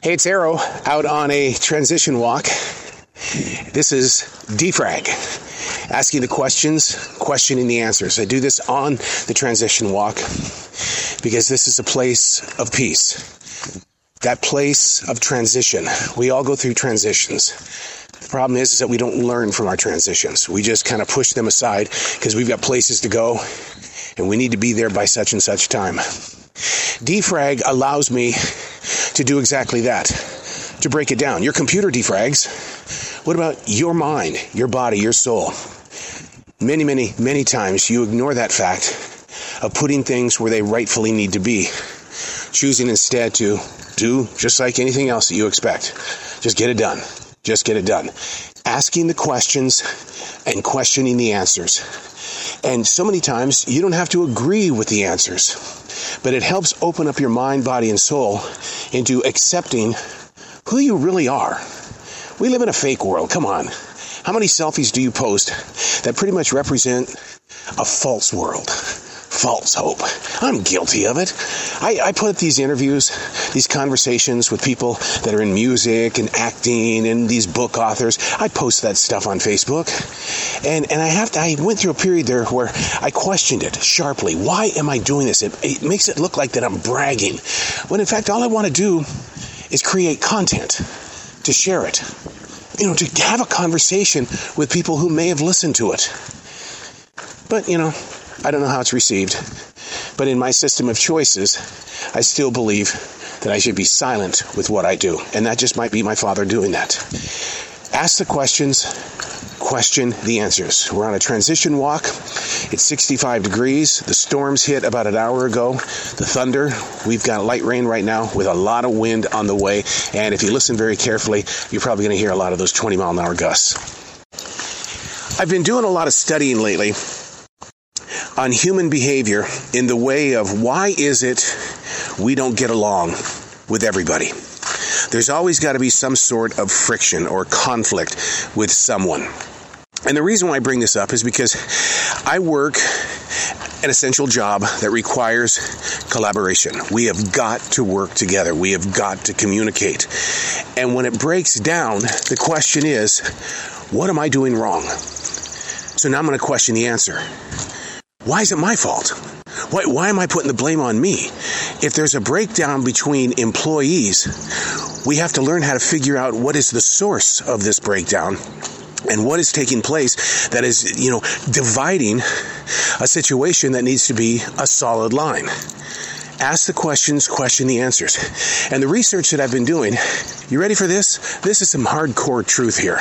Hey, it's Arroe out on a transition walk. This is defrag, asking the questions, questioning the answers. I do this on the transition walk because this is a place of peace. That place of transition. We all go through transitions. The problem is, is that we don't learn from our transitions. We just kind of push them aside because we've got places to go and we need to be there by such and such time. Defrag allows me to do exactly that, to break it down. Your computer defrags. What about your mind, your body, your soul? Many, many, many times you ignore that fact of putting things where they rightfully need to be, choosing instead to do just like anything else that you expect. Just get it done. Just get it done. Asking the questions and questioning the answers. And so many times you don't have to agree with the answers, but it helps open up your mind, body, and soul into accepting who you really are. We live in a fake world. Come on. How many selfies do you post that pretty much represent a false world? False hope. I'm guilty of it. I, I, put these interviews, these conversations with people that are in music and acting and these book authors. I post that stuff on Facebook. And, and I have to, I went through a period there where I questioned it sharply. Why am I doing this? It, it makes it look like that I'm bragging. When in fact, all I want to do is create content to share it. You know, to have a conversation with people who may have listened to it. But, you know, I don't know how it's received, but in my system of choices, I still believe that I should be silent with what I do. And that just might be my father doing that. Ask the questions, question the answers. We're on a transition walk. It's 65 degrees. The storms hit about an hour ago. The thunder, we've got light rain right now with a lot of wind on the way. And if you listen very carefully, you're probably going to hear a lot of those 20 mile an hour gusts. I've been doing a lot of studying lately on human behavior in the way of why is it we don't get along with everybody. There's always got to be some sort of friction or conflict with someone. And the reason why I bring this up is because I work an essential job that requires collaboration. We have got to work together. We have got to communicate. And when it breaks down, the question is, what am I doing wrong? So now I'm going to question the answer. Why is it my fault? Why, why am I putting the blame on me? If there's a breakdown between employees, we have to learn how to figure out what is the source of this breakdown and what is taking place that is, you know, dividing a situation that needs to be a solid line. Ask the questions, question the answers. And the research that I've been doing, you ready for this? This is some hardcore truth here.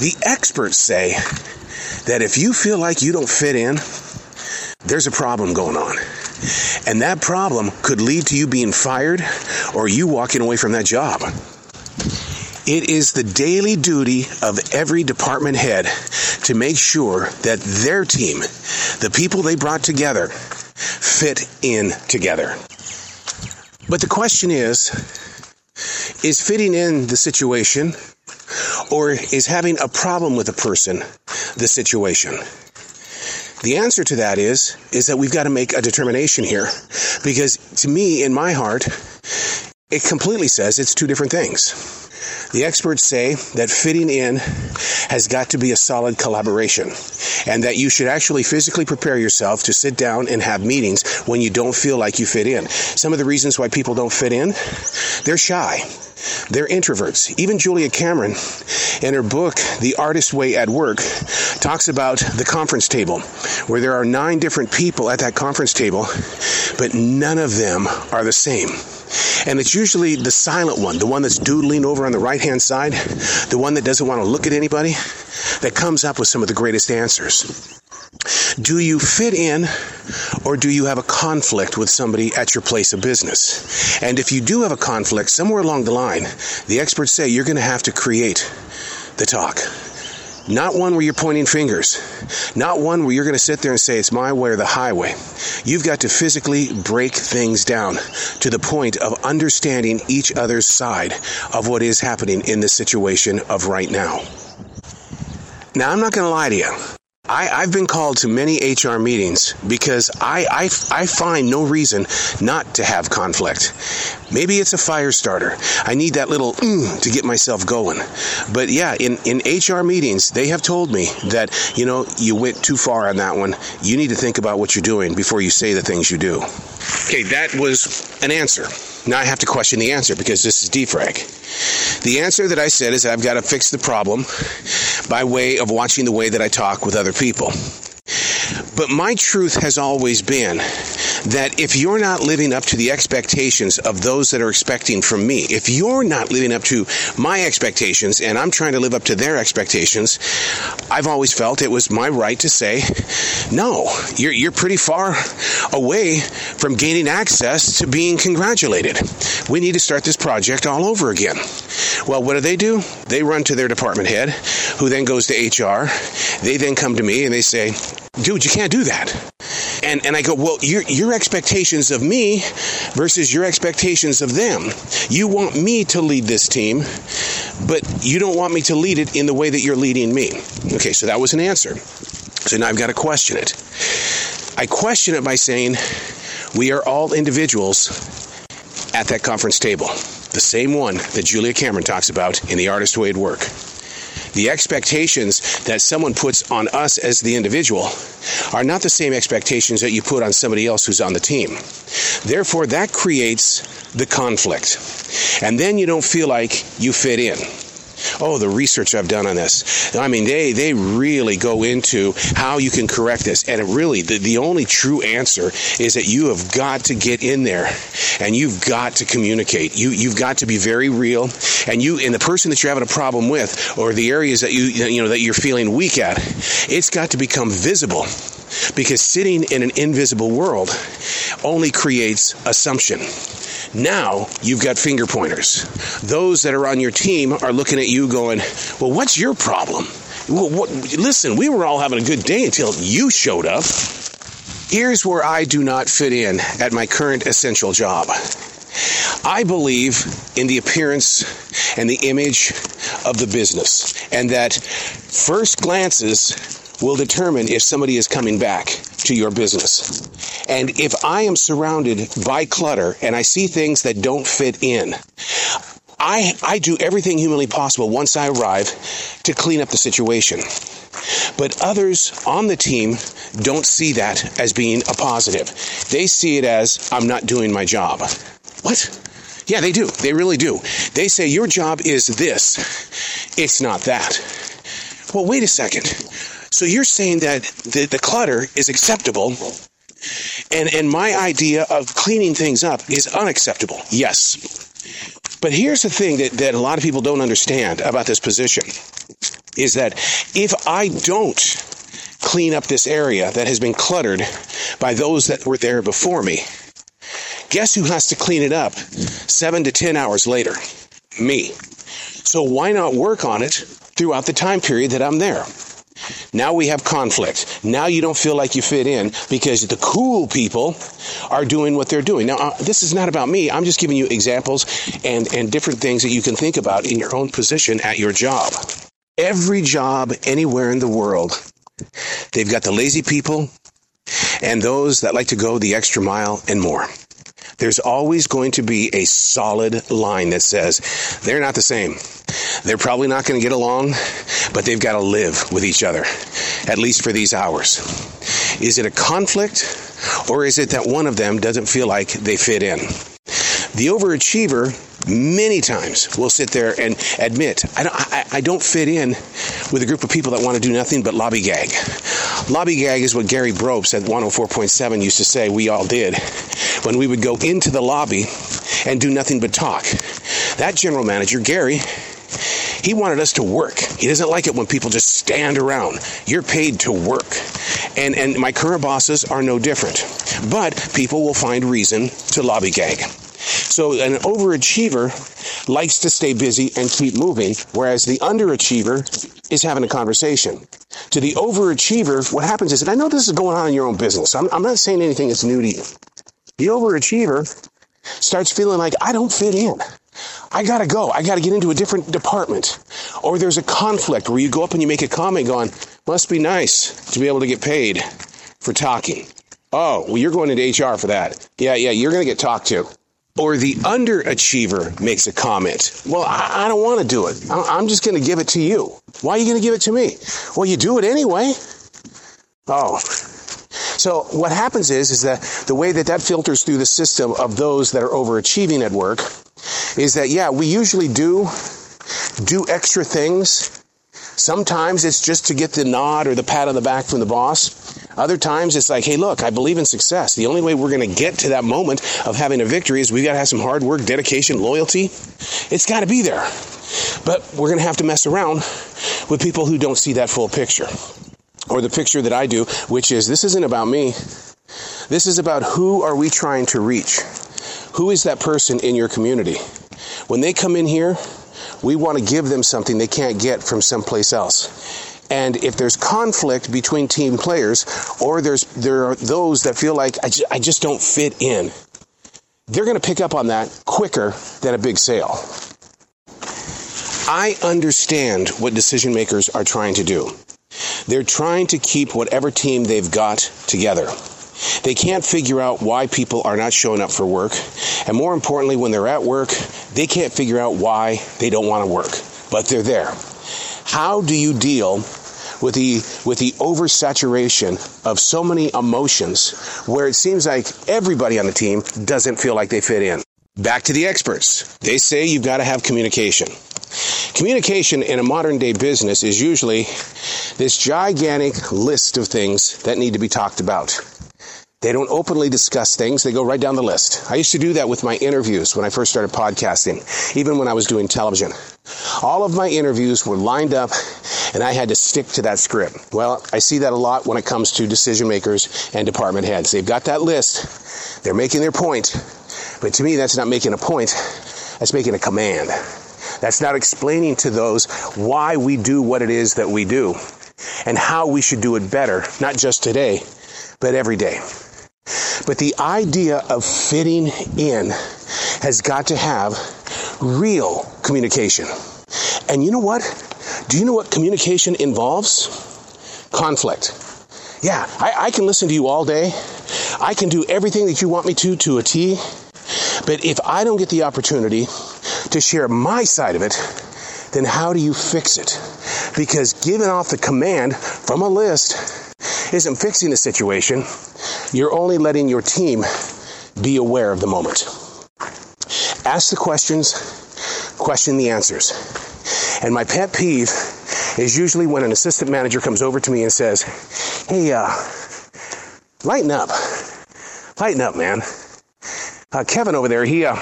The experts say that if you feel like you don't fit in, there's a problem going on. And that problem could lead to you being fired or you walking away from that job. It is the daily duty of every department head to make sure that their team, the people they brought together, fit in together. But the question is is fitting in the situation or is having a problem with a person the situation? The answer to that is, is that we've got to make a determination here. Because to me, in my heart, it completely says it's two different things. The experts say that fitting in has got to be a solid collaboration and that you should actually physically prepare yourself to sit down and have meetings when you don't feel like you fit in. Some of the reasons why people don't fit in, they're shy. They're introverts. Even Julia Cameron, in her book, The Artist Way at Work, talks about the conference table, where there are nine different people at that conference table, but none of them are the same. And it's usually the silent one, the one that's doodling over on the right hand side, the one that doesn't want to look at anybody, that comes up with some of the greatest answers. Do you fit in or do you have a conflict with somebody at your place of business? And if you do have a conflict somewhere along the line, the experts say you're going to have to create the talk. Not one where you're pointing fingers. Not one where you're going to sit there and say it's my way or the highway. You've got to physically break things down to the point of understanding each other's side of what is happening in the situation of right now. Now, I'm not going to lie to you. I, I've been called to many HR meetings because I, I, I find no reason not to have conflict. Maybe it's a fire starter. I need that little mm, to get myself going. But yeah, in, in HR meetings, they have told me that, you know, you went too far on that one. You need to think about what you're doing before you say the things you do. Okay, that was an answer. Now I have to question the answer because this is defrag. The answer that I said is I've got to fix the problem by way of watching the way that I talk with other people. But my truth has always been that if you're not living up to the expectations of those that are expecting from me, if you're not living up to my expectations and I'm trying to live up to their expectations, I've always felt it was my right to say, no, you're, you're pretty far away from gaining access to being congratulated. We need to start this project all over again. Well, what do they do? They run to their department head, who then goes to HR. They then come to me and they say, dude, you can't do that. And, and I go, well, your, your expectations of me versus your expectations of them. You want me to lead this team, but you don't want me to lead it in the way that you're leading me. Okay, so that was an answer. So now I've got to question it. I question it by saying, we are all individuals at that conference table. The same one that Julia Cameron talks about in The Artist Way at Work the expectations that someone puts on us as the individual are not the same expectations that you put on somebody else who's on the team. Therefore, that creates the conflict. And then you don't feel like you fit in. Oh, the research I've done on this. I mean, they they really go into how you can correct this. And really, the, the only true answer is that you have got to get in there and you've got to communicate. You you've got to be very real. And you and the person that you're having a problem with, or the areas that you you know that you're feeling weak at, it's got to become visible because sitting in an invisible world only creates assumption. Now you've got finger pointers. Those that are on your team are looking at you going, Well, what's your problem? Well, what, listen, we were all having a good day until you showed up. Here's where I do not fit in at my current essential job. I believe in the appearance and the image of the business, and that first glances will determine if somebody is coming back to your business. And if I am surrounded by clutter and I see things that don't fit in, I, I do everything humanly possible once I arrive to clean up the situation. But others on the team don't see that as being a positive. They see it as, I'm not doing my job. What? Yeah, they do. They really do. They say, Your job is this. It's not that. Well, wait a second. So you're saying that the, the clutter is acceptable and, and my idea of cleaning things up is unacceptable. Yes. But here's the thing that, that a lot of people don't understand about this position is that if I don't clean up this area that has been cluttered by those that were there before me, guess who has to clean it up seven to 10 hours later? Me. So why not work on it throughout the time period that I'm there? Now we have conflict. Now you don't feel like you fit in because the cool people are doing what they're doing. Now, uh, this is not about me. I'm just giving you examples and, and different things that you can think about in your own position at your job. Every job anywhere in the world, they've got the lazy people and those that like to go the extra mile and more there's always going to be a solid line that says they're not the same. They're probably not going to get along, but they've got to live with each other, at least for these hours. Is it a conflict, or is it that one of them doesn't feel like they fit in? The overachiever many times will sit there and admit, I don't, I, I don't fit in with a group of people that want to do nothing but lobby gag. Lobby gag is what Gary Bropes at 104.7 used to say we all did when we would go into the lobby and do nothing but talk. That general manager, Gary, he wanted us to work. He doesn't like it when people just stand around. You're paid to work. And and my current bosses are no different. But people will find reason to lobby gag. So an overachiever likes to stay busy and keep moving, whereas the underachiever is having a conversation. To the overachiever, what happens is, and I know this is going on in your own business. I'm, I'm not saying anything that's new to you. The overachiever starts feeling like I don't fit in. I gotta go. I gotta get into a different department. Or there's a conflict where you go up and you make a comment going, Must be nice to be able to get paid for talking. Oh, well, you're going into HR for that. Yeah, yeah, you're to get talked to. Or the underachiever makes a comment. Well, I, I don't want to do it. I, I'm just going to give it to you. Why are you going to give it to me? Well, you do it anyway. Oh. So what happens is, is that the way that that filters through the system of those that are overachieving at work is that, yeah, we usually do do extra things Sometimes it's just to get the nod or the pat on the back from the boss. Other times it's like, hey, look, I believe in success. The only way we're going to get to that moment of having a victory is we've got to have some hard work, dedication, loyalty. It's got to be there. But we're going to have to mess around with people who don't see that full picture. Or the picture that I do, which is this isn't about me. This is about who are we trying to reach? Who is that person in your community? When they come in here, we want to give them something they can't get from someplace else. And if there's conflict between team players, or there's there are those that feel like I, ju- I just don't fit in, they're going to pick up on that quicker than a big sale. I understand what decision makers are trying to do. They're trying to keep whatever team they've got together. They can't figure out why people are not showing up for work. And more importantly, when they're at work, they can't figure out why they don't want to work, but they're there. How do you deal with the with the oversaturation of so many emotions where it seems like everybody on the team doesn't feel like they fit in? Back to the experts. They say you've got to have communication. Communication in a modern day business is usually this gigantic list of things that need to be talked about. They don't openly discuss things. They go right down the list. I used to do that with my interviews when I first started podcasting, even when I was doing television. All of my interviews were lined up and I had to stick to that script. Well, I see that a lot when it comes to decision makers and department heads. They've got that list. They're making their point. But to me, that's not making a point. That's making a command. That's not explaining to those why we do what it is that we do and how we should do it better, not just today, but every day. But the idea of fitting in has got to have real communication. And you know what? Do you know what communication involves? Conflict. Yeah, I, I, can listen to you all day. I can do everything that you want me to to a T. But if I don't get the opportunity to share my side of it, then how do you fix it? Because giving off the command from a list isn't fixing the situation. You're only letting your team be aware of the moment. Ask the questions, question the answers. And my pet peeve is usually when an assistant manager comes over to me and says, Hey, uh, lighten up. Lighten up, man. Uh, Kevin over there, he, uh,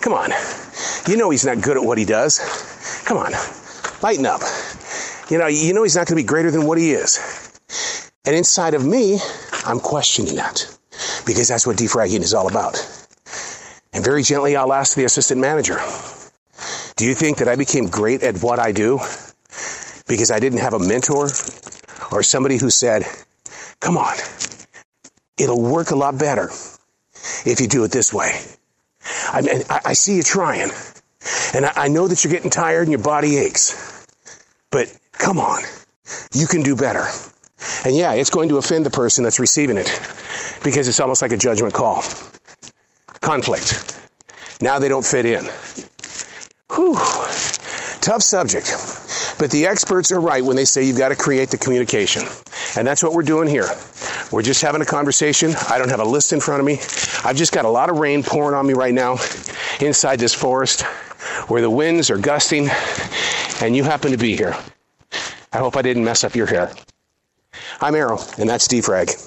come on. You know he's not good at what he does. Come on. Lighten up. You know, you know he's not going to be greater than what he is. And inside of me, I'm questioning that because that's what defragging is all about. And very gently, I'll ask the assistant manager, do you think that I became great at what I do because I didn't have a mentor or somebody who said, come on, it'll work a lot better if you do it this way. I mean, I see you trying and I know that you're getting tired and your body aches, but come on, you can do better. And yeah, it's going to offend the person that's receiving it because it's almost like a judgment call. Conflict. Now they don't fit in. Whew. Tough subject. But the experts are right when they say you've got to create the communication. And that's what we're doing here. We're just having a conversation. I don't have a list in front of me. I've just got a lot of rain pouring on me right now inside this forest where the winds are gusting and you happen to be here. I hope I didn't mess up your hair. I'm Arroe, and that's Defrag.